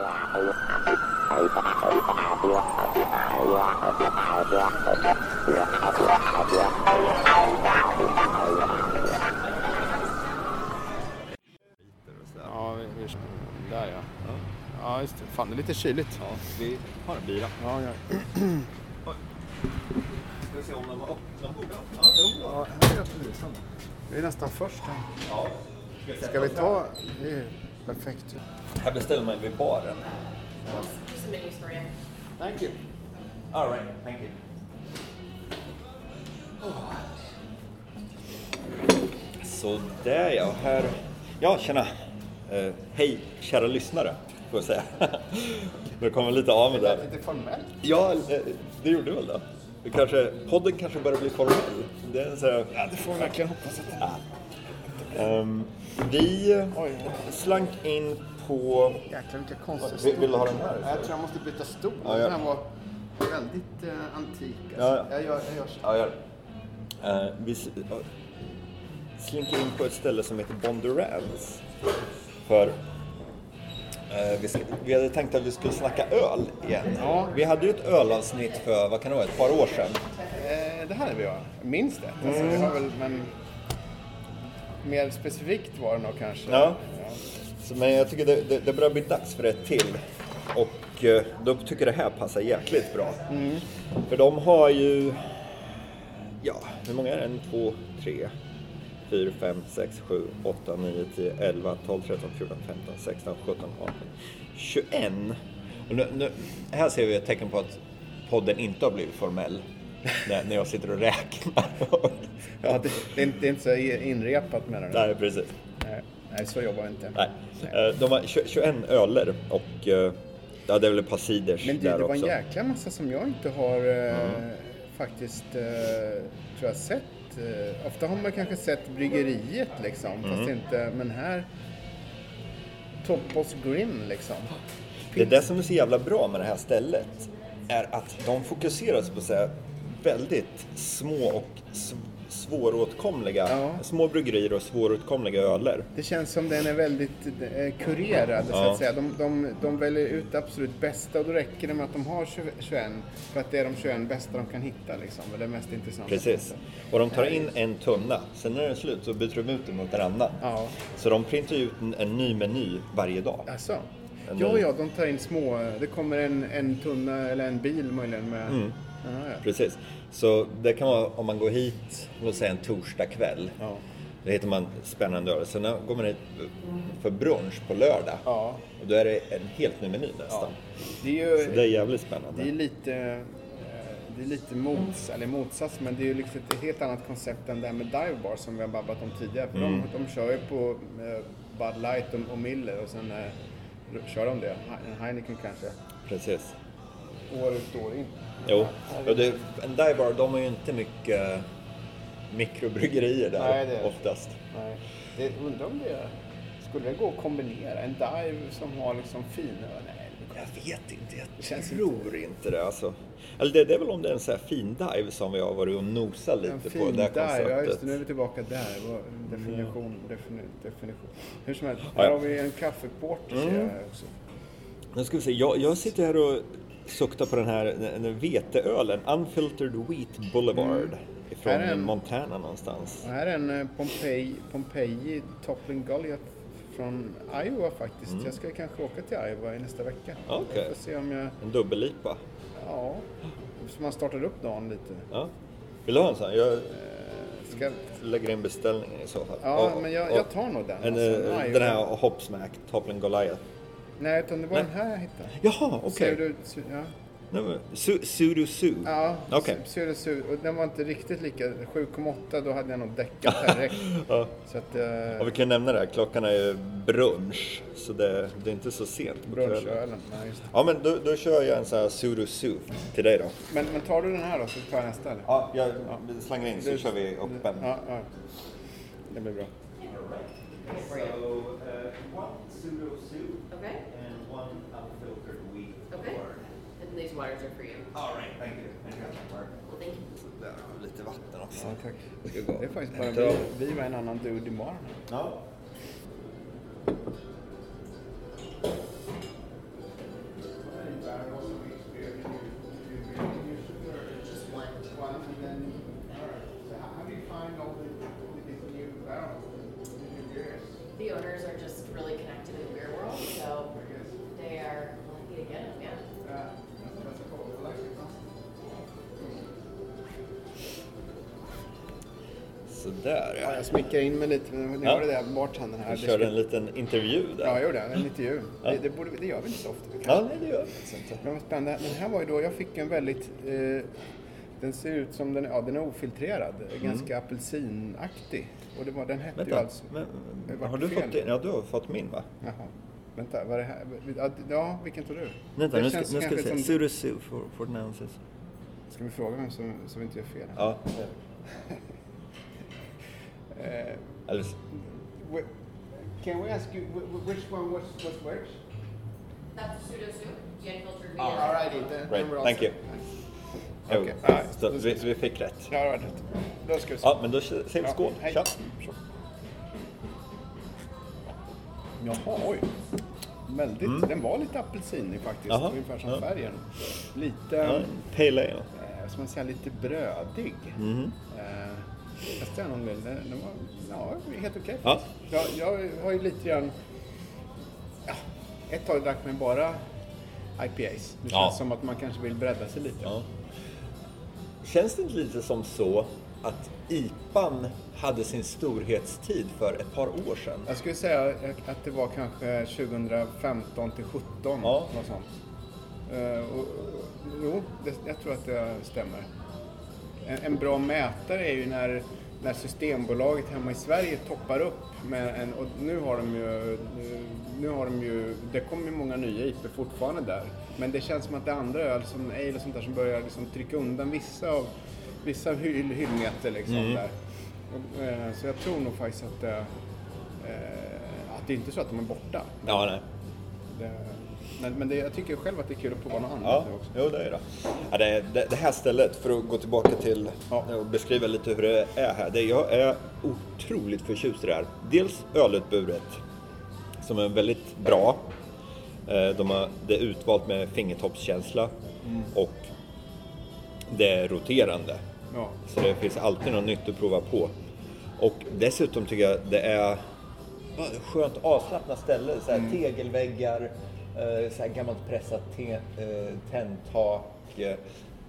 Ja, vi, vi, där ja. Ja, just det. Fan, det är lite kyligt. Ja, vi har en bira. Ja, ja. Ska vi se om de har öppnat ja här är absolut. Vi är nästan först här. Ja. Ska vi ta... Det är perfekt. Här beställer man vid baren. Some menus for you. Thank you. All right, thank you. Så där ja, här... Ja, tjena. Eh, hej, kära lyssnare, får jag säga. Nu kommer lite av med det. där. Lite formellt. Ja, eh, det gjorde väl det. det kanske, podden kanske börjar bli formell. Det är så här, Ja, det får vi verkligen hoppas att det ehm, vi slank in på... Jäklar vilka konstiga Vill, vill du ha den här? Jag tror jag måste byta stol. Ja, ja. Den här var väldigt eh, antik. Alltså. Ja, ja. Jag, gör, jag gör så. Ja, gör det. Eh, vi ja, slinker in på ett ställe som heter Bondurans. För eh, vi, vi hade tänkt att vi skulle snacka öl igen. Ja. Vi hade ju ett ölavsnitt för, vad kan det vara, ett par år sedan. Eh, det här är vi ja. Minns det. Alltså, vi har väl, men... Mer specifikt var det nog kanske. Ja. Så, men jag tycker det, det, det börjar bli dags för ett till. Och eh, då tycker jag det här passar jäkligt bra. För de har ju, ja, hur många är det? En, två, tre, fyra, fem, sex, sju, åtta, nio, tio, elva, tolv, tretton, fjorton, femton, sexton, sjutton, arton, tjugoen. Nu, nu, här ser vi ett tecken på att podden inte har blivit formell. När, när jag sitter och räknar. Ja, det, det, är inte, det är inte så inrepat menar du? Nej, precis. Nej, nej, så jobbar vi inte. Nej. Eh, De 20 21 öler och eh, ja, det är väl ett par ciders Men där det var också. en jäkla massa som jag inte har eh, faktiskt eh, tror jag sett. Ofta har man kanske sett bryggeriet liksom, Mm. fast inte, men här Toppos Grim liksom. Det är det som är så jävla bra med det här stället är att de fokuserar på så här väldigt små och svåråtkomliga, Ja. små bryggerier och svåråtkomliga öler. Det känns som den är väldigt eh, kurerad så Ja. att säga. De, de, de väljer ut det absolut bästa och då räcker det med att de har 20 21 för att det är de 21 bästa de kan hitta liksom. Är mest intressanta. Precis. Och de tar in en tunna, sen när den är slut så byter de ut den mot en annan. Ja. Så de printar ut en, en ny meny varje dag. Alltså. Ja, ja, de tar in små. Det kommer en, en tunna eller en bil möjligen med... Mm. Ja, ja. Precis. Så det kan vara om man går hit, låt säga en torsdag kväll. Ja. Då hittar man spännande öl. Sen går man hit för brunch på lördag. Ja. Och då är det en helt ny meny nästan. Det är ju Så det är jävligt spännande. det är lite, eh, det är lite mots, eller motsats, men det är ju liksom ett helt annat koncept än det här med Dive Bar som vi har babblat om tidigare. För Mm. de, de kör ju på eh, Bud Light och, och Miller och sen eh, kör de det. He- En Heineken kanske. Precis. År ut år in. Jo. Och det, en dive bar, de har ju inte mycket mikrobryggerier där Nej, det oftast. Nej. Det, undrar om det skulle det gå att kombinera en dive som har liksom det Jag vet inte, jag känns tror inte det alltså. Eller det, det är väl om det är en sån här fin dive som vi har varit och nosat En lite fin på det här dive, konceptet. ja just det, nu är vi tillbaka där. Vad- Definition, defini, definition. Hur som helst, Ja, här ja. har vi en kaffeporter ser Mm. också. Nu ska vi se, jag, jag sitter här och suktar på den här den, veteölen, Unfiltered Wheat Boulevard. Här är en- Montana någonstans. Här är en eh, Pompeji, Pompeji Toppling Goliath från Iowa faktiskt. Jag ska kanske åka till Iowa i nästa vecka. Jag får se om jag, En dubbellipa. ja, så man startar upp dagen lite. Ja. Vill du ha en sån? Jag Ska, lägger in beställningen i så fall. ja, Och- men jag, och- jag tar nog den. En, alltså, eh, den här Hopsmack, Toppling Goliath. Nej, utan det var Nej. den här jag hittade. Jaha, okej. Ser du, ja. Su- Sudo Su. Ja, det så ut. Och den var inte riktigt lika. 7,8 då hade jag nog däckat direkt. Ja. Så att, eh, Och vi kan nämna det här, klockan är brunch. Så det, det är inte så sent på kvällen. brunchölen. Nej, just det. Ja men då, då kör jag en sån här Sudo Su till dig då. Men, men tar du den här då så tar jag nästa eller? Ja, jag slänger in så Det- kör vi öppen. Ja, ja. Det blir bra. So, are for you. All right, thank you. Thank you. Well, thank you. Lite vatten också. Ja, tack. Jag ska gå. Det er är faktiskt bara vi, vi med en annan dude. Ja. The owners are just really connected in the beer world, so they are lucky to yeah. Sådär Ja, ja. jag smickrar in mig lite, men Ja. har det där bartendern här. Det körde en liten intervju där. Ja, jag gjorde det. En intervju. Ja. Det, det, borde, det gör vi inte så ofta. Ja, nej det gör vi faktiskt inte. Men vad spännande. Den här var ju då, jag fick en väldigt, eh, den ser ut som den, ja den är ofiltrerad, ganska apelsinaktig. Och det var, den hette ju Mm. Vänta, alltså... men, har du fel. fått din? Ja, du har fått min va? Jaha. Vänta, vad är det här? Ja, vilken tog du? Vänta, det nu ska, nu ska vi se. som- for, for Nancy's. Ska vi fråga vem som, som inte gör fel? Ja. Eller, wh- can we ask you wh- wh- which one was, was which? That's pseudo soup, Oh, vegan. all righty, then Right, we're all thank set. you. Okej, Jo, ja, så då vi, ska- vi fick rätt. Ja, det var rätt. Då ska vi se. Ja, men då säger vi Ja, skål. hej. Tja. Jaha, oj. Väldigt, den var lite apelsinig faktiskt, Mm. Jaha, ungefär som ja. färgen. Lite, Ja, pale ale. eh, ska man säga, lite brödig. Mhm. Eh, Testade jag någon gång, den, den var ja, helt okej. Ja. Jag, jag har ju lite grann, ja, ett tag drack man bara IPAs. Det känns Ja. som att man kanske vill bredda sig lite. Ja. Känns det inte lite som så att IPAn hade sin storhetstid för ett par år sedan? Jag skulle säga att det var kanske 2015 till 17, Ja. något sånt. Och, och, jo, det, jag tror att det stämmer. En, bra mätare är ju när, när Systembolaget hemma i Sverige toppar upp med en, och nu har de ju, nu har de ju, det kommer ju många nya IP fortfarande där. Men det känns som att det är andra öl som ale och sånt där som börjar liksom trycka undan vissa av, vissa hyll, hyllmeter liksom där. Och, eh, så jag tror nog faktiskt att det, eh, att det är inte så att de är borta. Ja, nej. Det, men men det, jag tycker själv att det är kul att prova något annat Ja, också. jo det är det. Ja, det, det. Det här stället, för att gå tillbaka till Ja. och beskriva lite hur det är här. Det jag är otroligt förtjust i det här. Dels ölutbudet, som är väldigt bra. Eh, De har, det är utvalt med fingertoppskänsla och det är roterande. Ja. Så det finns alltid något nytt att prova på. Och dessutom tycker jag det är skönt avslappnat ställe. Så här, Tegelväggar, eh, så här gammalt pressat te, eh, tändtak, eh,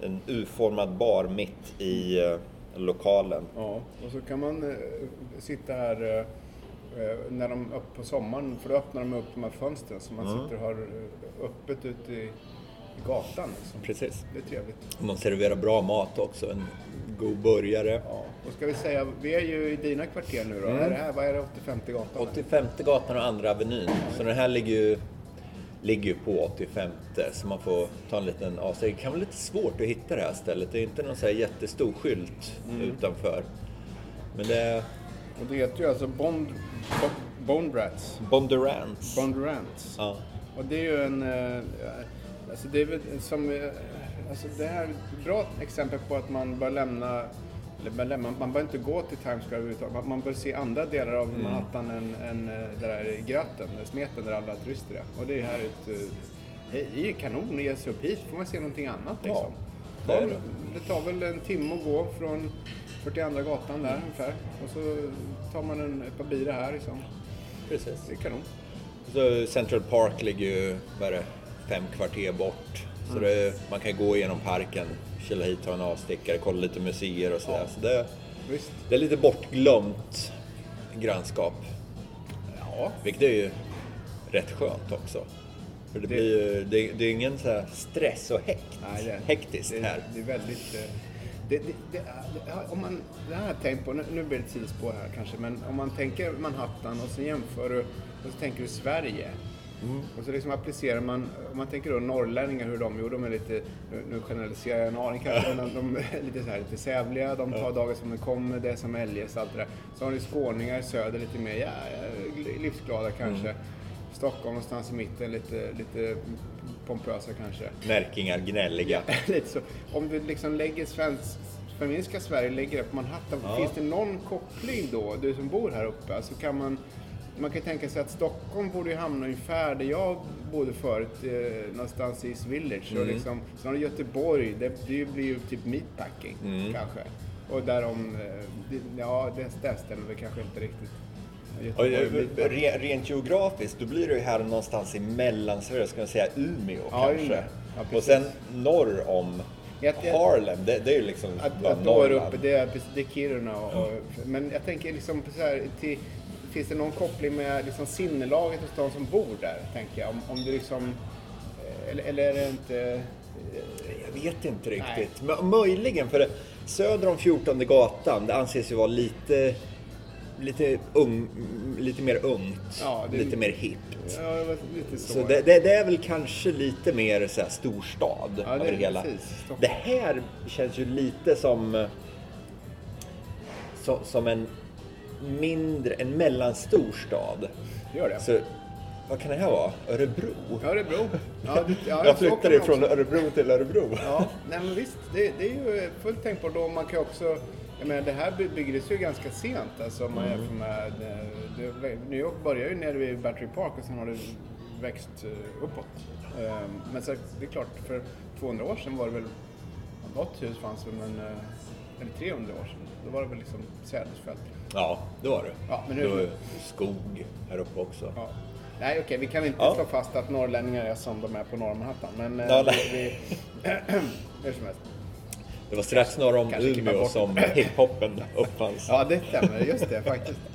en U-formad bar mitt i eh, lokalen. Ja, och så kan man sitta här när de upp på sommaren, för då öppnar de upp de här fönstren så man sitter och har öppet ute i, gatan. Liksom. Precis. Det är trevligt. De serverar bra mat också. En god burgare. Ja. Och ska vi säga, vi är ju i dina kvarter nu då. Är det här, vad är det, 85 gatan? 85 gatan och andra avenyn. Så den här ligger ju, ligger ju på 85 så man får ta en liten avsteg. Det kan vara lite svårt att hitta det här stället. Det är inte någon så här jättestor skylt utanför. Men det Och det heter ju alltså Bond, Bo- Bondrats. Bondurants. Bondurants. Ja. Och det är ju en... eh, Alltså det är väl som... eh, Alltså det här är ett bra exempel på att man bör lämna... Bör lämna man bör inte gå till Times Square överhuvudtaget. Man- Man bör se andra delar av Mm. Manhattan än, än eh, det där gröten, smeten där alla turister är. Och det är här ett... eh, Det är ju kanon att ge sig upp hit. får man se någonting annat liksom. Ja, det. det tar väl en timme att gå från 42 gatan där ungefär. Och så tar man en, ett par bira här liksom. Precis. Det är kanon. Så Central Park ligger ju, vad är det, fem kvarter bort. Så det, man kan gå igenom parken, kila hit, ta en avstickare, kolla lite museer och sådär. Så det, det är lite bortglömt grannskap. Ja, Vilket är ju rätt skönt också. För det, Det- blir ju, det, det är ingen så här stress och hekt, Nej, det, hektiskt det, här. Det är väldigt... eh, Det, om man, det här tänkt på, nu, nu blir det ett sidospår här kanske, men om man tänker Manhattan och så jämför du, och så tänker du Sverige. Mm. Och så liksom applicerar man, om man tänker då norrlänningar, hur de, jo de är lite, nu, generaliserar jag en aning kanske, men de, är lite så här, lite sävliga, de tar dagen som det kommer, det är som eljest, allt det där. Så har du skåningar i söder lite mer, ja, ja, livsglada kanske. Mm. Stockholm någonstans i mitten, lite, lite pompösa kanske. Märkingar, gnälliga. Lite så. Om du liksom lägger svensk, feministiska Sverige lägger det på Manhattan, Ja. finns det någon koppling då, du som bor här uppe? Alltså kan man, man kan tänka sig att Stockholm borde ju hamna ungefär där jag bodde förut, eh, någonstans i East Village. Och Mm. liksom, sen har Göteborg, det, det blir ju typ meatpacking Mm. kanske. Och därom, eh, ja det, det stämmer väl kanske inte riktigt. Och, Göteborg, eh, meatpacking. re, rent geografiskt, då blir det ju här någonstans i Mellansverige, ska man säga Umeå Ja, kanske. Ja, och sen norr om Jag- jag- Harlem, det, det är ju liksom Att, att Norrland. uppe, det är, det är Kiruna och, och, Men jag tänker liksom så här, till, finns det någon koppling med liksom sinnelaget hos de som bor där? Tänker jag. Om, om du liksom... eh, Eller, eller är det inte... eh, Jag vet inte riktigt. Men möjligen, för söder om 14 gatan, det anses ju vara lite, lite, ung, lite mer ungt, Ja, det- lite mer hippt. Ja, lite så. Så det, det, det är väl kanske lite mer så här storstad Ja, över det hela. precis. Det här känns ju lite som, som, som en mindre, en mellanstor stad. Gör det. Så vad kan det här vara? Örebro? Örebro. Ja, det, ja, jag flyttade från Örebro till Örebro. Ja, nej men visst. Det, det är ju fullt tänkbart. Och man kan också... Jag menar, det här by- byggdes ju ganska sent. Alltså, man Mm. jämför med... eh, Det, New York börjar ju nere vid Battery Park och sen har det växt eh, uppåt. Eh, Men så, det är klart, för 200 år sedan var det väl... Något hus fanns väl, men... eh, Eller 300 år sedan. Då var det väl liksom sädesfält. Ja, det var det. Ja, men det hur- var skog här uppe också. Ja. Nej, okej, vi kan inte Ja. slå fast att norrlänningar är som de är på Norr Manhattan. Men eh, Ja, vi, vi, hur som helst. Det var strax norr om Kanske Umeå som hiphopen uppfanns. Ja, det stämmer. Just det, faktiskt.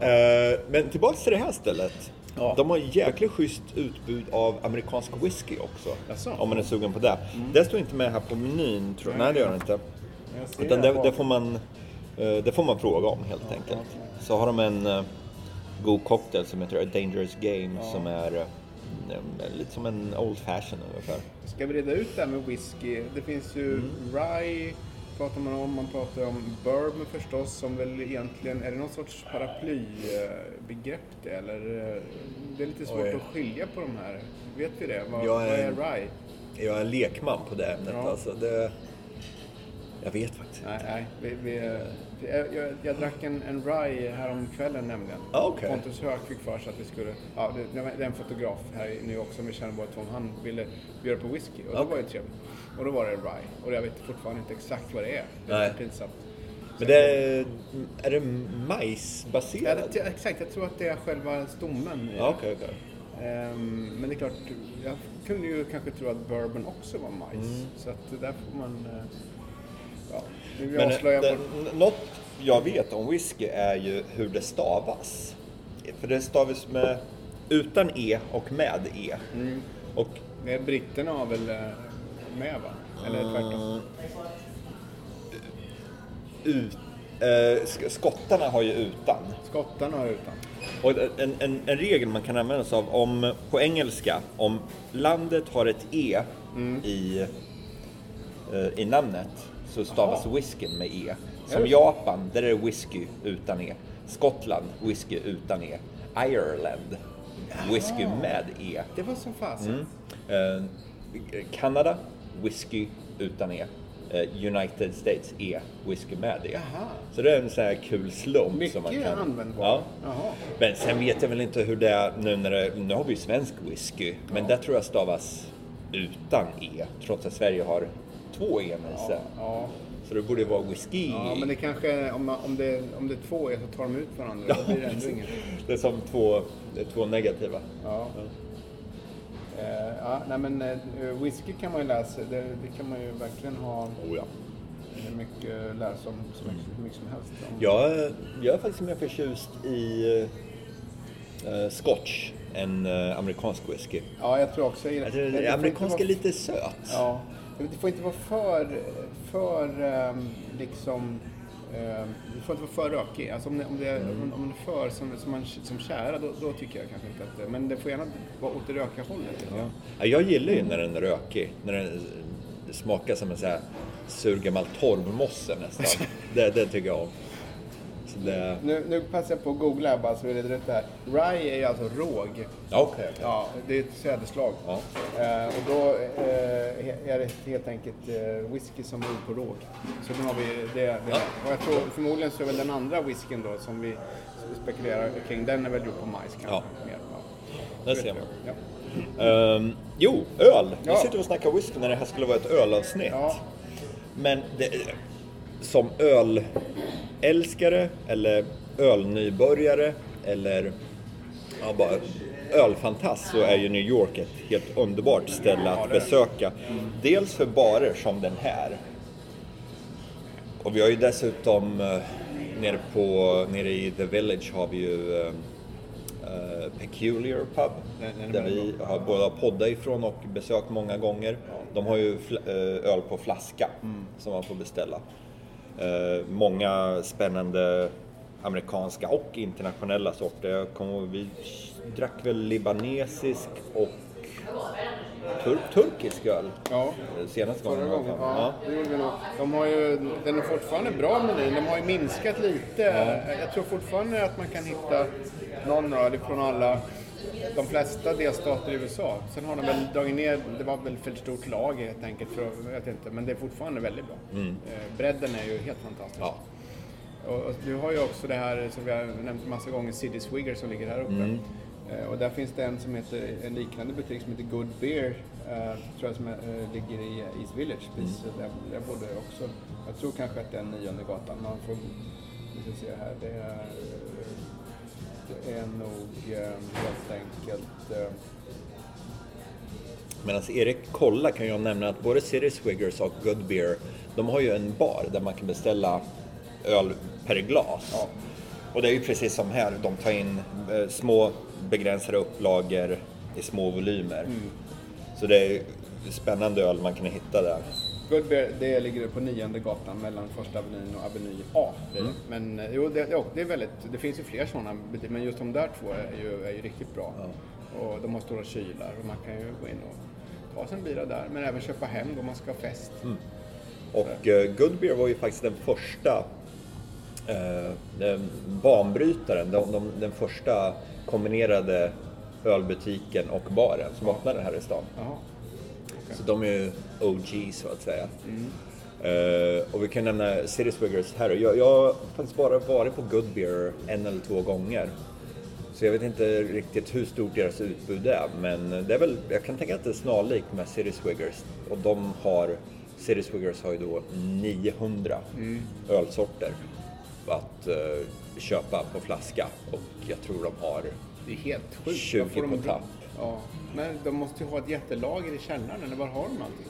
Eh, Men tillbaks till det här stället. Ja. De har jäkligt schysst utbud av amerikansk whisky också. Jaså? Mm. Om man är sugen på det. Det står inte med här på menyn tror jag. Nej, det gör det inte. Utan det, det, får man, det får man fråga om helt enkelt. Så har de en eh, god cocktail som heter A Dangerous Game som är eh, lite som en Old Fashion ungefär. Ska vi reda ut det här med whisky? Det finns ju Mm. rye, pratar man om. Man pratar om bourbon förstås, som väl egentligen... Är det någon sorts paraplybegrepp det, eller? eh, Det är lite svårt Oj. att skilja på de här. Vet vi det? Vad, Jag vad är- är rye? Jag är lekman på det ämnet Ja. alltså. Det, jag vet faktiskt Nej, nej. Vi, vi, jag, jag, jag drack en, en rye häromkvällen nämligen. Ah, okej. Pontus Höök fick för sig att vi skulle... Ja, det, det det är en fotograf här i New York som vi känner båda två. Han ville bjöda på whisky och det Okej. var ju trevligt. Och då var det rye. Och jag vet fortfarande inte exakt vad det är. Det är Nej. pinsamt. Men det är, är det Ja, majsbaserat? det, exakt, jag tror att det är själva stommen. det. Ja, okej, okej. Ehm, men det är klart, jag kunde ju kanske tro att bourbon också var majs. Mm. Så att det där får man... eh, Ja, Men det, vår... något jag vet om whisky är ju hur det stavas. För det stavas med utan e och med e. Mm. Och Det är britterna har väl eh, med va? Eller tvärtom? ut, eh, sk- skottarna har ju utan. Skottarna har utan. Och en, en, en regel man kan använda sig av om, på engelska, om landet har ett e Mm. i, eh, i namnet så stavas whiskyn med e. Som? Japan, där är det whisky utan e. Skottland, whisky utan e. Ireland, whisky med e. Det var som fasen. Eh, Kanada, whisky utan e. Eh, United States e, whisky med e. Så det är en sån här kul slump Mycket som man kan... användbart. Ja. Men sen vet jag väl inte hur det är nu när det, nu har vi ju svensk whisky, men där tror jag stavas utan e, trots att Sverige har två e sig. Ja, Så det borde vara whisky. ja, men det kanske, om, man, om, det, om det är två är så tar de ut varandra. Ja, Då blir det ändå inget. Det är som två, det är två negativa. Ja. Eh, ja, nej men eh, whisky kan man ju läsa, det, det kan man ju verkligen ha Oh, ja. eh, mycket läsa om så mycket, hur mycket som helst. Om. jag, jag är faktiskt mer förtjust i uh, scotch än eh, amerikansk whisky. Ja, jag tror också i det. Alltså, det amerikanska är lite söt. Ja, det får inte vara för, för ehm, liksom, ehm, det får inte vara för rökig. Alltså om det, om det, om, om det är för som, som, man, som kära, då, då tycker jag kanske inte att men det får gärna vara åt det rökiga hållet. Ja, jag gillar ju när den är rökig. När den smakar som en sån här sur gammal torvmosse nästan. det, det tycker jag om. Det... Nu, nu passar jag på att googla bara så vi reder ut det här. Rye är ju alltså råg. Ja, okej. Ja, det är ett sädesslag. Ja. Eh, och då eh, är det helt enkelt eh, whisky som beror på råg. Så nu har vi det. det. Ja. Och jag tror förmodligen så är väl den andra whiskyn då som vi spekulerar kring, den är väl gjord på majs kanske. Ja. Mer, ja. Ser man. Ja. Ehm, jo, öl. Vi sitter och snackar whisky när det här skulle vara ett ölavsnitt. Men det, som ölälskare eller ölnybörjare eller ja, bara ölfantast så är ju New York ett helt underbart ställe att besöka. Dels för barer som den här. Och vi har ju dessutom eh, nere, på, nere i The Village har vi ju eh, Peculiar Pub. Där vi har både poddat ifrån och besökt många gånger. De har ju öl på flaska Mm. som man får beställa. Eh, många spännande amerikanska och internationella sorter. Jag ihåg, vi drack väl libanesisk och tur- turkisk öl Ja. eh, senaste gången. gången, ja, det gjorde vi nog. De har ju, den är fortfarande bra menyn, de har ju minskat lite. Jag tror fortfarande att man kan hitta någon öl från alla, de flesta delstater i USA. Sen har de väl dragit ner, det var väl för stort lager helt enkelt, för, jag vet inte, men det är fortfarande väldigt bra. Eh, Bredden är ju helt fantastisk. Ja. Och, du har ju också det här som vi har nämnt massa gånger, City Swigger som ligger här uppe. Eh, och där finns det en som heter, en liknande butik som heter Good Beer, eh, tror jag som är, eh, ligger i East Village, precis där, där bodde jag också. Jag tror kanske att det är nionde gatan, man får, vi ska se här, det är, är nog eh, helt enkelt eh, Medan Erik kollar kan jag nämna att både City Swiggers och Good Beer, de har ju en bar där man kan beställa öl per glas. Ja. Och det är ju precis som här, de tar in eh, små begränsade upplagor i små volymer. Så det är spännande öl man kan hitta där. Good Bear, det ligger på nionde gatan mellan första avenyn och aveny A. det. Men eh, jo, det, det, det är väldigt, det finns ju fler sådana butiker, men just de där två är ju, är ju riktigt bra. Och de har stora kylar och man kan ju gå in och ta sig en bira där, men även köpa hem om man ska ha fest. Och eh, Good Beer var ju faktiskt den första eh, den banbrytaren, de, de, den första kombinerade ölbutiken och baren som öppnade här i stan. Jaha. Så de är ju OG så att säga. Eh, och vi kan nämna City Swiggers här. Jag, jag har faktiskt bara varit på Good Beer en eller två gånger. Så jag vet inte riktigt hur stort deras utbud är. Men det är väl, jag kan tänka att det är snarlikt med City Swiggers. Och de har, City Swiggers har ju då 900 ölsorter att eh, köpa på flaska. Och jag tror de har Det är helt sjukt. 20 Vad får de- på tapp. Ja. Men de måste ju ha ett jättelager i källaren, eller var har de allting?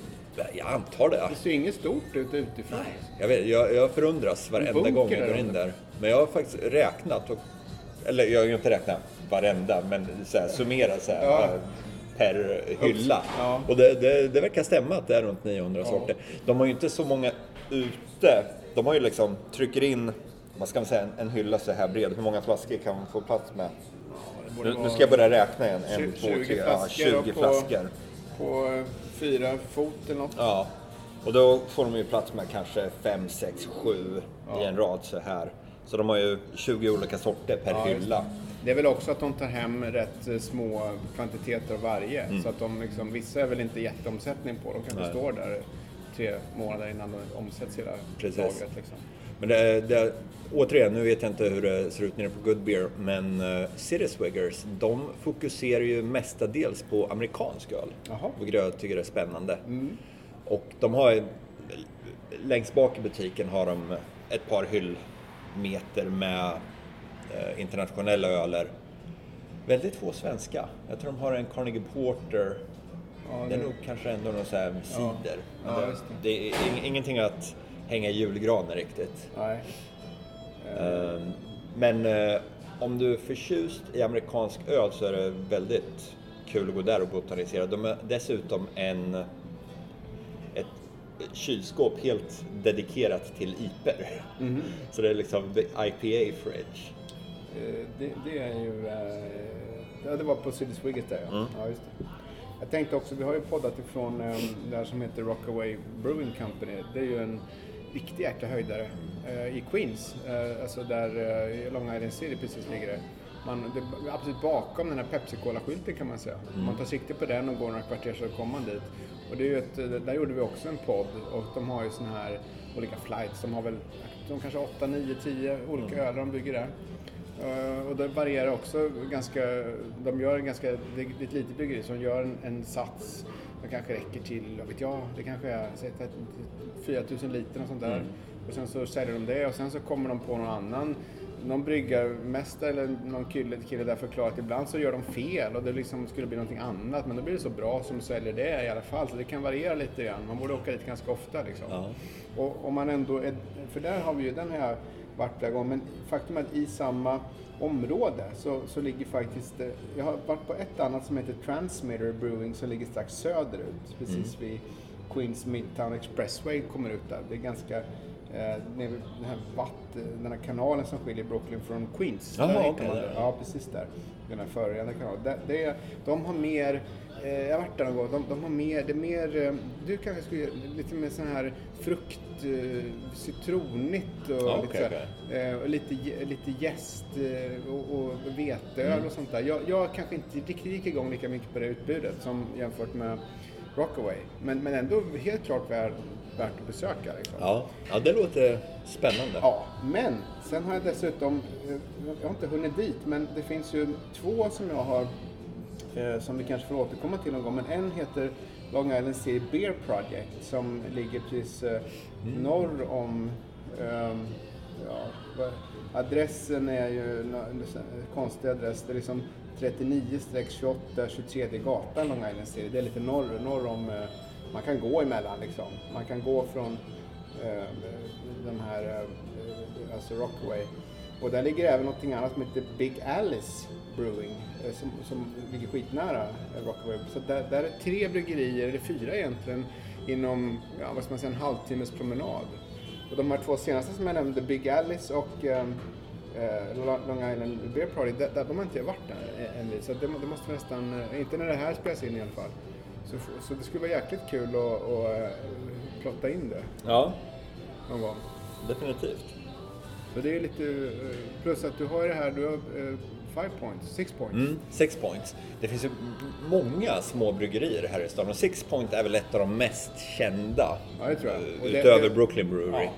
Jag antar det. Det ser ju inget stort ut utifrån. Jag, vet, jag, jag förundras varenda gång jag går in där. Men jag har faktiskt räknat, och, eller jag har inte räknat varenda, men så här, summerat så här, Ja. per hylla. Ja. Och det, det, det verkar stämma att det är runt 900 sorter. De har ju inte så många ute. De har ju liksom, trycker in, vad ska man säga, en, en hylla så här bred. Hur många flaskor kan man få plats med? Nu, nu ska jag börja räkna igen. En, 20 två, tre, ja, flaskor 20 och på- flaskor. På eh, fyra fot eller något. Ja, och då får de ju plats med kanske 5, 6, 7 i en rad så här. Så de har ju 20 olika sorter per Ja, hylla. Det är väl också att de tar hem rätt eh, små kvantiteter av varje. Mm. Så att de liksom, vissa är väl inte jätteomsättning på. De kanske Nej. står där tre månader innan de omsätts hela Precis. lagret. Liksom. Men det, det, återigen, nu vet jag inte hur det ser ut nere på Good Beer, men uh, City Swiggers, de fokuserar ju mestadels på amerikansk öl. Jaha. Vilket jag tycker är spännande. Och de har längst bak i butiken har de ett par hyllmeter med eh, internationella öler. Väldigt få svenska. Jag tror de har en Carnegie Porter. Ja, det är det- nog kanske ändå någon sån här cider. Men Ja, det, det är ing- ingenting att hänga i julgranen riktigt. Nej. Ehm, Men eh, om du är förtjust i amerikansk öl så är det väldigt kul att gå där och botanisera. De är dessutom en, ett kylskåp helt dedikerat till IPer. Så det är liksom IPA fridge. Eh, Det, det är ju... eh, Ja, det var på City Swiggers där ja. Mm. ja just det. Jag tänkte också, vi har ju poddat ifrån eh, det här som heter Rockaway Brewing Company. Det är ju en riktig jäkla höjdare eh, i Queens. Eh, alltså där eh, Long Island City precis ligger det. Man, det absolut bakom den här Pepsi Cola-skylten kan man säga. Man tar sikte på den och går några kvarter så kommer man dit. Och det är ett, där gjorde vi också en podd och de har ju såna här olika flights. De har väl, de kanske 8, 9, 10 olika ölar de bygger där. Eh, och det varierar också ganska, de gör en ganska, det är ett litet bryggeri som gör en, en sats som kanske räcker till, vad vet jag, det kanske är säg, 4000 liter och sånt där. Och sen så säljer de det och sen så kommer de på någon annan någon bryggarmästare eller någon kille, kille där förklarat att ibland så gör de fel och det liksom skulle bli någonting annat men då blir det så bra som säljer det i alla fall så det kan variera lite grann. Man borde åka dit ganska ofta liksom. Ja. Och om man ändå är, för där har vi ju, den jag varit flera gånger, men faktum är att i samma område så, så ligger faktiskt, eh, jag har varit på ett annat som heter Transmitter Brewing som ligger strax söderut, precis vid Queens Midtown Expressway kommer ut där. Det är ganska, eh, den här vatt, den här kanalen som skiljer Brooklyn från Queens. Jaha, Där man där. Ja, precis där. Den här förorenade kanalen. Det, det, de har mer, eh, jag har varit där någon gång, de, de har mer, det är mer, eh, du kanske skulle lite mer sån här frukt, eh, citronigt och Ja, lite, eh, och lite, lite jäst och, och veteöl Mm. och sånt där. Jag, jag kanske inte riktigt gick igång lika mycket på det utbudet som jämfört med Rockaway. Men, men ändå helt klart värt, värt att besöka. Liksom. Ja, ja det låter spännande. Ja, men sen har jag dessutom, eh, jag har inte hunnit dit, men det finns ju två som jag har, eh, som vi kanske får återkomma till någon gång, men en heter Long Island City Beer Project som ligger precis eh, norr om, ehm, ja, adressen är ju en konstig adress, det är liksom 39-28 23 gatan Long Island City, det är lite norr, norr om, man kan gå emellan liksom, man kan gå från eh, den här, eh, alltså Rockaway. Och där ligger även någonting annat som heter Big Alice Brewing eh, som, som ligger skitnära eh, Rockaway. Så där, där är tre bryggerier, eller fyra egentligen, inom, ja vad ska man säga, en halvtimmes promenad. Och de här två senaste som jag nämnde, Big Alice och ehm, eh, Long- Island Beer Party, där, där, de har inte jag varit där än. Så det, det måste nästan, eh, inte när det här spelas in i alla fall. Så, så det skulle vara jäkligt kul att, att eh, plotta in det Ja, någon gång. definitivt. Så det är lite, eh, plus att du har det här, du har eh, five points, six points. Mm, Six Points. Det finns ju många små bryggerier här i stan och Six Point är väl ett av de mest kända. Ja, det tror jag. Och det- Utöver det- Brooklyn Brewery.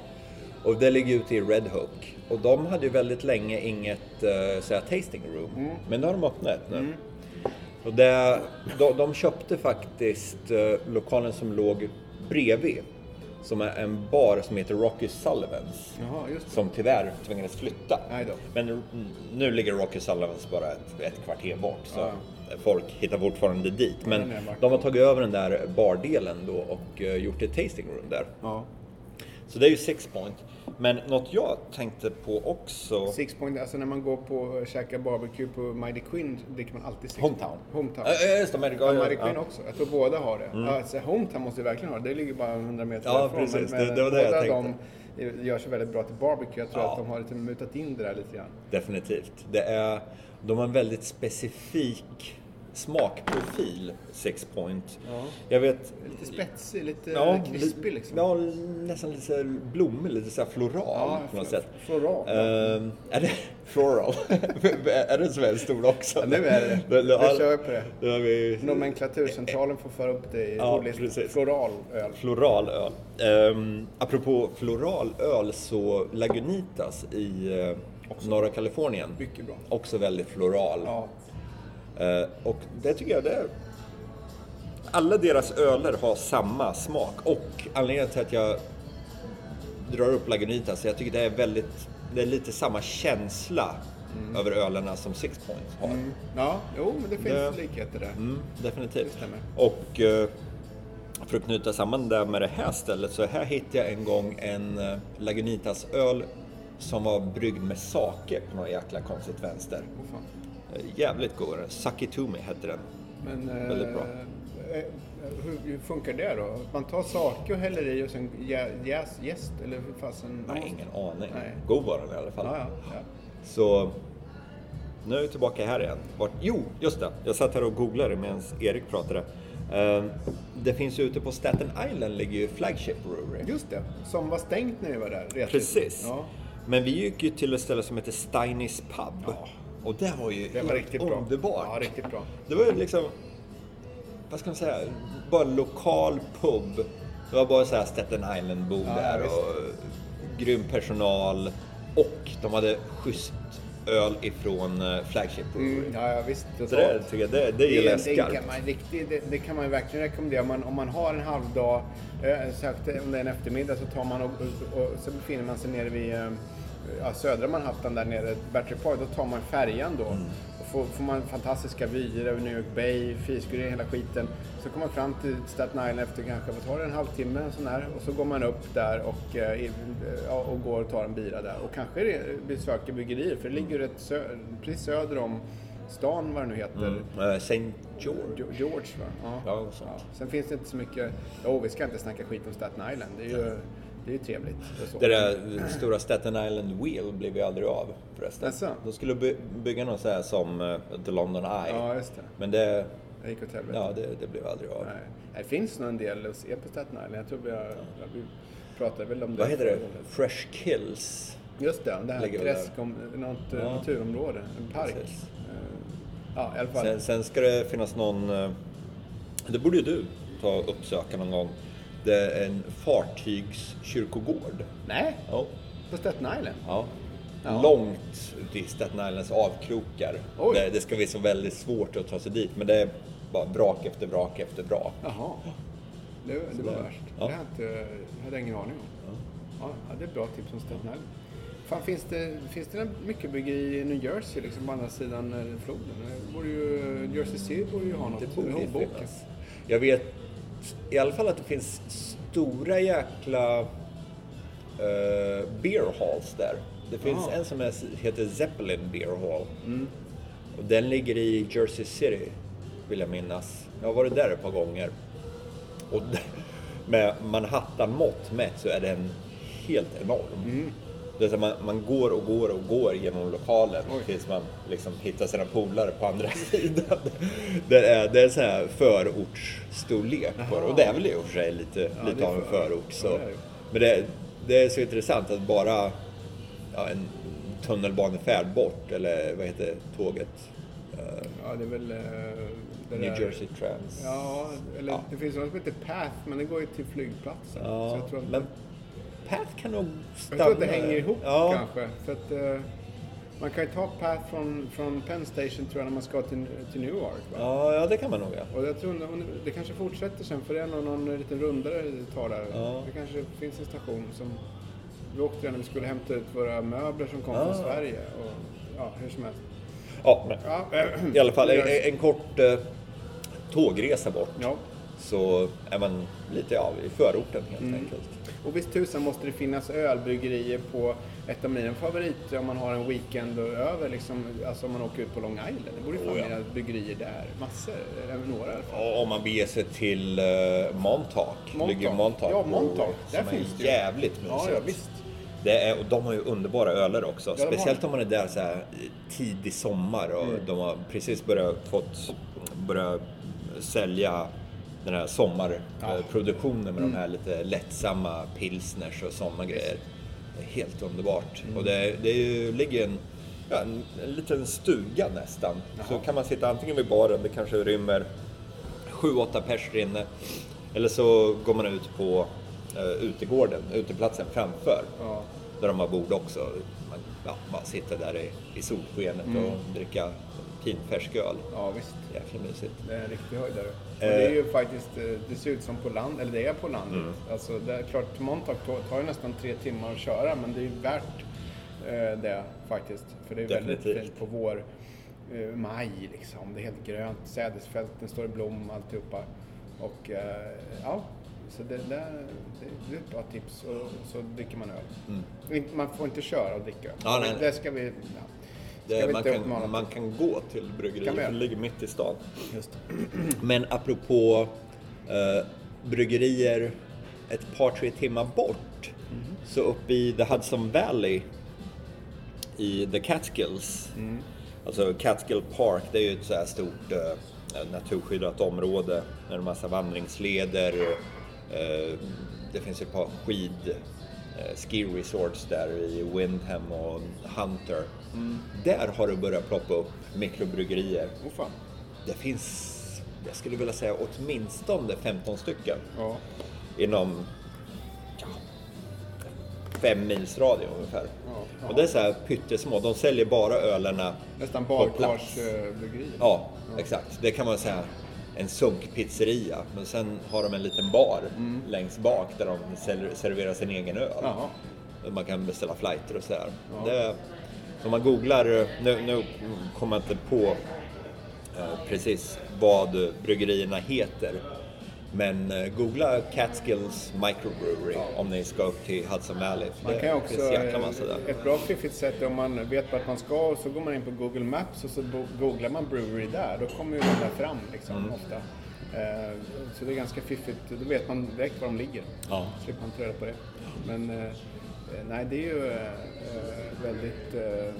Och det ligger ute i Red Hook. Och de hade ju väldigt länge inget uh, tasting room. Mm. Men nu har de öppnat nu. Och det, de, de köpte faktiskt eh, lokalen som låg bredvid. Som är en bar som heter Rocky Sullivans. Jaha. Som tyvärr tvingades flytta. Men nu ligger Rocky Sullivans bara ett, ett kvarter bort. Så Ja. folk hittar fortfarande dit. Men vacker. de har tagit över den där bardelen då och eh, gjort ett tasting room där. Ja. Så det är ju Six Point. Men något jag tänkte på också... Six point, alltså när man går på och käkar barbecue på Mighty Queen dricker man alltid six Hometown. Hometown. Ja, just det. Mighty- Ja, ja, Mighty. Queen också. Jag tror båda har det. Ja, alltså, Hometown måste ju verkligen ha det. Det ligger bara 100 meter Ja, därifrån. precis. Men, Det- det var det jag tänkte. de gör sig väldigt bra till barbecue. Jag tror Ja. att de har lite mutat in det där lite grann. Definitivt. Det är, de har en väldigt specifik smakprofil, Six Point. Ja. Jag vet... Lite spetsig, lite Ja, krispig li- liksom. Ja, nästan lite blommig, lite så floral Ja, på något sätt. floral, ja. Ehm, är det floral? är det svenskt ord också? Ja, nu är det. det. Nu kör vi på det. Har vi Nomenklaturcentralen får föra upp det i Ja, ordlist. precis. Floralöl. Floralöl. Um, apropå floralöl så Lagunitas i eh, norra Kalifornien. Mycket bra. Också väldigt floral. Ja. Eh, och det tycker jag det är... Alla deras öler har samma smak och anledningen till att jag drar upp Lagunitas, så jag tycker det är väldigt, det är lite samma känsla över ölerna som Six Point har. Mm. Ja, jo, men det finns Det- likheter där. Mm, definitivt. Och eh, för att knyta samman det med det här stället så här hittade jag en gång en eh, Lagunitas-öl som var bryggd med sake på något jäkla konstigt vänster. Eh, Jävligt god. Sakitumi hette den. Men eh, Väldigt bra. eh, hur, hur funkar det då? Man tar sake och häller i och sen jä- jäs, jäst eller hur fasen? Nej, ingen aning. Nej. God var den i alla fall. Ja, ja, ja. Så nu är vi tillbaka här igen. Vart, jo, just det. Jag satt här och googlade medan Erik pratade. Eh, det finns ju ute på Staten Island ligger ju Flagship Brewery. Just det, som var stängt när vi var där. Precis. Ja, Men vi gick ju till ett ställe som heter Steinis Pub. Och det var ju det var riktigt bra. underbart. Ja, riktigt bra. Det var ju liksom, vad ska man säga, bara en lokal pub. Det var bara så här Staten Island-bord Ja, där visst. och grym personal. Och de hade schysst öl ifrån eh, Flagship. Mm, ja, ja, visst. Så det tycker jag, det, det gillar jag det, skarpt. kan man, riktigt, det, det kan man verkligen rekommendera. Om man, om man har en halvdag, eh, sagt, om det är en eftermiddag, så tar man och, och, och så befinner man sig nere vid, eh, ja, södra Manhattan där nere, Battery Park, då tar man färjan då. Och får, får man fantastiska vyer över New York Bay, fiskeria, hela skiten. Så kommer man fram till Staten Island efter kanske, vad tar det, en halvtimme sån här. Och så går man upp där och, eh, i- ja, och går och tar en bira där. Och kanske besöker bryggerier, för det ligger rätt sö- precis söder om stan, vad det nu heter. Eh, St. George. George va? Ja. Ja, och sånt. Sen finns det inte så mycket, jo vi ska inte snacka skit om Staten Island. Det är ju, det är ju trevligt. Det där stora Staten Island Wheel blev ju aldrig av förresten. Jaså? De skulle by- bygga något så här som eh, The London Eye. Ja, just det. Men det, Det gick åt helvete. ja, det, det blev aldrig av. Nej. Det finns nog en del att se på Staten Island. Jag tror vi, har, ja, vi pratade väl om det. Vad heter det? Fresh Kills. Just det, det här träsk, om, något eh, Ja. naturområde, en park. Precis. Eh, Ja, i alla fall. Sen, sen ska det finnas någon, det borde ju du ta och uppsöka någon gång. Är en fartygskyrkogård. Nej, Ja. på Staten Island. Ja. Ja. Långt i Staten Islands avkrokar. Det, det ska bli så väldigt svårt att ta sig dit, men det är bara vrak efter vrak efter vrak. Jaha. Det, det var värst. Ja. Det hade jag inte- hade jag ingen aning om. Ja, ja, det är ett bra tips om Staten Island. Fan, finns det, finns det mycket bryggeri i New Jersey, liksom på andra sidan eh, floden? Borde ju, Jersey City borde ju ha något. Det borde finnas. Jag vet i alla fall att det finns stora jäkla uh, beer halls där. Det finns Ah. en som heter Zeppelin Beer Hall. Och den ligger i Jersey City, vill jag minnas. Jag har varit där ett par gånger. Och med Manhattan-mått mätt så är den helt enorm. Det är så man, man går och går och går genom lokalen Oj. tills man liksom hittar sina polare på andra sidan. Det är, det är så här förortsstorlek på det. Och det är väl i och för sig lite, Ja, lite av en för- förort. Så. ja, det. Men det, det är så intressant att bara ja, en tunnelbanefärd bort, eller vad heter tåget? Eh, Ja, det är väl... eh, det New där- Jersey Trans. Ja, eller Ja. det finns något som heter Path, men det går ju till flygplatsen. Ja, men Path kan nog jag stanna. tror att det hänger ihop ja. kanske. För att, eh, man kan ju ta Path från, från Penn Station tror jag när man ska till, till Newark. Va? Ja, ja, det kan man nog ja. Och jag tror om det- kanske fortsätter sen för det är någon, någon liten rundare det tar där. Ja. Det kanske finns en station som vi åkte där när vi skulle hämta ut våra möbler som kom Ah. från Sverige. Och, ja, hur som helst. Ja, men Ja, i alla fall en, en kort eh, tågresa bort. Ja. Så är man lite ja, i förorten helt Mm. enkelt. Och visst tusan måste det finnas ölbryggerier på ett av mina favoriter om man har en weekend över liksom, alltså om man åker ut på Long Island. Det borde ju Oh, ja. bryggerier där. Massor, eller några i alla fall. Och om man beger sig till uh, Montauk, Montauk. ligger Montauk Ja, Montauk. Där som finns är det ju. jävligt mysigt. Ja, ja, visst. Det är, och de har ju underbara öler också. har Speciellt om man är där så här tidig sommar och Mm. de har precis börjat, fått, börjat sälja den här sommarproduktionen med de här lite lättsamma pilsners och sådana grejer. Det är helt underbart. Mm. Och det, det är ju, ligger en, ja, en, en liten stuga nästan. Så kan man sitta antingen vid baren, det kanske rymmer sju, åtta pers där inne. Eller så går man ut på uh, utegården, uteplatsen framför. Ja. Där de har bord också. Man ja, bara sitter där i, i solskenet Mm. och dricka pinfärsk öl. ja, visst. Jäkla mysigt. Det är en riktig höjdare. Och Eh. det är ju faktiskt, eh, det ser ut som på land, eller det är på landet. Mm. Alltså det är klart, Montauk tar- ju nästan tre timmar att köra men det är ju värt eh, det faktiskt. För det är väldigt Definitivt. fint på vår, eh, maj liksom. Det är helt grönt, sädesfälten står i blom alltihopa. Och eh, ja, så det, det, det, är ett bra tips. Och så dricker man öl. Inte- Man får inte köra och dricka. Mm. Ja, nej, nej. Det ska vi, ja. Det, man, kan, man kan gå till bryggeriet, det ligger mitt i stan. Just. Men apropå eh, bryggerier ett par, tre timmar bort. Så uppe i the Hudson Valley i the Catskills. Alltså Catskill Park, det är ju ett så här stort eh, naturskyddat område med en massa vandringsleder. Eh, det finns ett par skid eh, ski resorts där i Windham och Hunter. Där har det börjat ploppa upp mikrobryggerier. Åh fan. Det finns, jag skulle vilja säga åtminstone 15 stycken Ja. inom ja, fem mils radie ungefär. Ja. Och det är så här pyttesmå, de säljer bara ölerna Nästan på plats. badkarsbryggeri. Ja, exakt. Det kan man säga en sunkpizzeria, men sen har de en liten bar längst bak där de ser- serverar sin egen öl. Jaha. Man kan beställa flighter och sådär. Det, så om man googlar, nu, nu kommer jag inte på eh, precis vad bryggerierna heter. Men eh, googla Catskills Microbrewery om ni ska upp till Hudson Valley. Man kan också, ett bra fiffigt sätt är om man vet vart man ska och så går man in på Google Maps och så googlar man brewery där. Då kommer ju de där fram liksom Mm. ofta. Eh, så det är ganska fiffigt. Då vet man direkt var de ligger. Ja. Slipper man ta reda på det. Men eh, eh, nej, det är ju eh, eh, väldigt... Eh,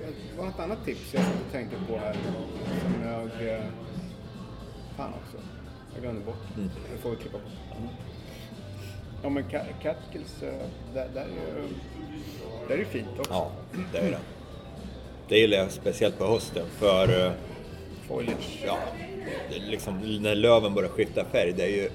det var något annat tips jag satt och tänkte på här som jag... Eh, fan också. Jag glömde bort. Mm. Det får vi klippa bort. Ja men eh, där, där är ju där är ju fint också. Ja, det är det. Det gillar jag speciellt på hösten för eh, Foliage. ja, liksom, när löven börjar skifta färg, det är ju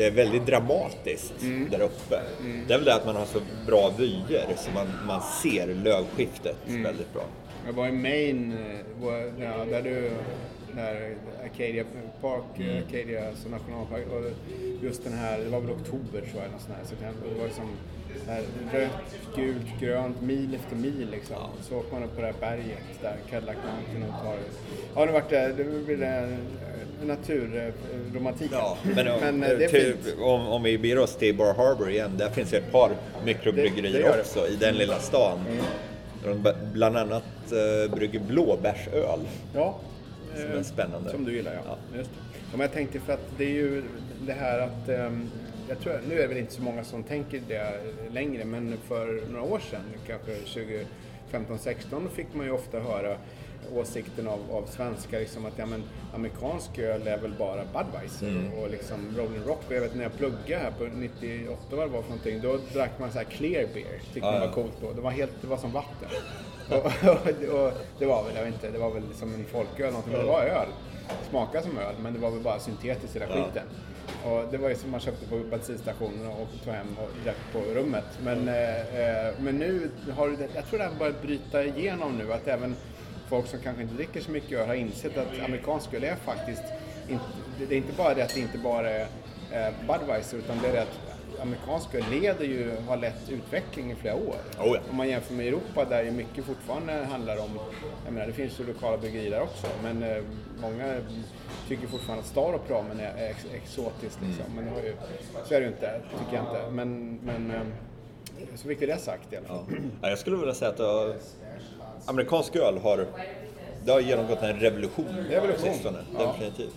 det är väldigt dramatiskt där uppe. Det är väl det att man har så bra vyer så man, man ser lövskiftet väldigt bra. Jag var i Maine, eh, var- ja, där du, där Acadia Park, Mm. eh, Acadia alltså nationalpark och just den här, det var väl oktober tror jag, sånt här, september. Det var liksom det här rött, gult, grönt, mil efter mil liksom. Så åker man upp på det här berget där, Cadillac Mountain och tar... Ja, det vart det, det blir det naturromantik. Ja, men, men eh, det är till, fint. om, om vi beger oss till Bar Harbor igen, där finns ett par Det- det mikrobryggerier gör det. också i den lilla stan. De b- bland annat eh, brygger blåbärsöl. Ja. Som eh, är spännande. Som du gillar ja. Ja. Just det. Men jag tänkte för att det är ju det här att, ehm, jag tror, nu är det väl inte så många som tänker det längre, men för några år sedan, kanske 2015-16, då fick man ju ofta höra åsikten av, av svenskar liksom att ja, men, amerikansk öl är väl bara Budweiser Mm. och liksom Rolling Rock. Och jag vet när jag pluggade här på 98 vad det var för någonting, då drack man så här clear beer. Tyckte Ja, man var coolt då. Det var, helt, det var som vatten. Och, och, och det var väl, jag vet inte, det var väl som en folköl någonting, men det var öl. Smakade som öl, men det var väl bara syntetiskt i den skiten. Och det var ju som man köpte på bensinstationen och tog hem och drack på rummet. Men, eh, eh, men nu har det, jag tror det här börjar bryta igenom nu, att även folk som kanske inte dricker så mycket öl har insett att amerikansk öl är faktiskt inte, det är inte bara det att det inte bara är eh, Budweiser, utan det är det att amerikansk öl leder ju, har lett utveckling i flera år. Oh ja. Om man jämför med Europa där ju mycket fortfarande handlar om, jag menar det finns ju lokala bryggerier där också, men eh, många tycker fortfarande att Starup ramen är ex exotiskt liksom. Men det har ju, så är det ju inte, tycker jag inte. Men, men eh, så fick vi det sagt i alla fall. Ja. Ja, jag skulle vilja säga att har, amerikansk öl har, det har genomgått en revolution, på sistone. Ja. Definitivt.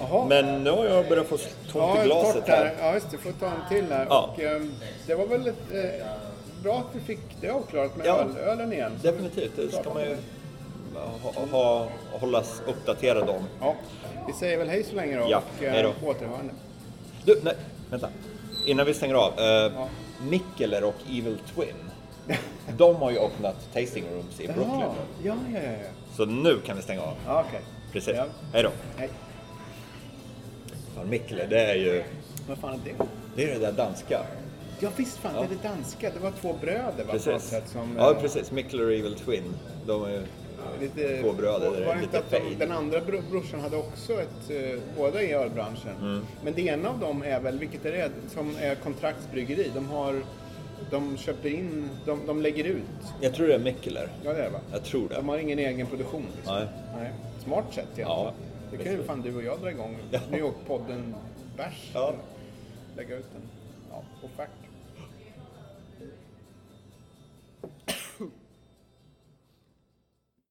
Jaha. Men nu har jag börjat få tomt Ja, i glaset här. Ja, just det. Får ta en till här. Ja. Och, ehm, det var väl ett, eh, bra att vi fick det avklarat med Ja. öl, ölen igen. Definitivt, det ska man ju ha, ha, hållas uppdaterad om. Ja, vi säger väl hej så länge då Ja, och eh, hej då. på återhörande. Du, nej, vänta. Innan vi stänger av. Eh, Mikkeler och Evil Twin. De har ju öppnat tasting rooms i Brooklyn. Ja, ja, ja. ja. Så nu kan vi stänga av. ja okej. Precis. Ja. Hej då. Hej. Fan, Mikkeler, det är ju Vad fan är det? det, är det där danska. Ja visst fan, Ja. det är det danska. Det var två bröder va? Precis. sätt, som, Ja, eh, precis. Mikkeler och Evil Twin. De är ju... Lite, Två bröder, var det inte att de, den andra bro, brorsan hade också ett, eh, båda i ölbranschen. Mm. Men det ena av dem är väl, vilket är det, som är kontraktsbryggeri. De har, de köper in, de, de lägger ut. Jag tror det är Mikkeler. Ja det är det va? Jag tror det. De har ingen egen produktion liksom. Nej. Nej. Smart sätt i alla Ja, fall. Det kan ju fan du och jag dra igång. Ja. New York-podden Bärs. Ja. Lägga ut den.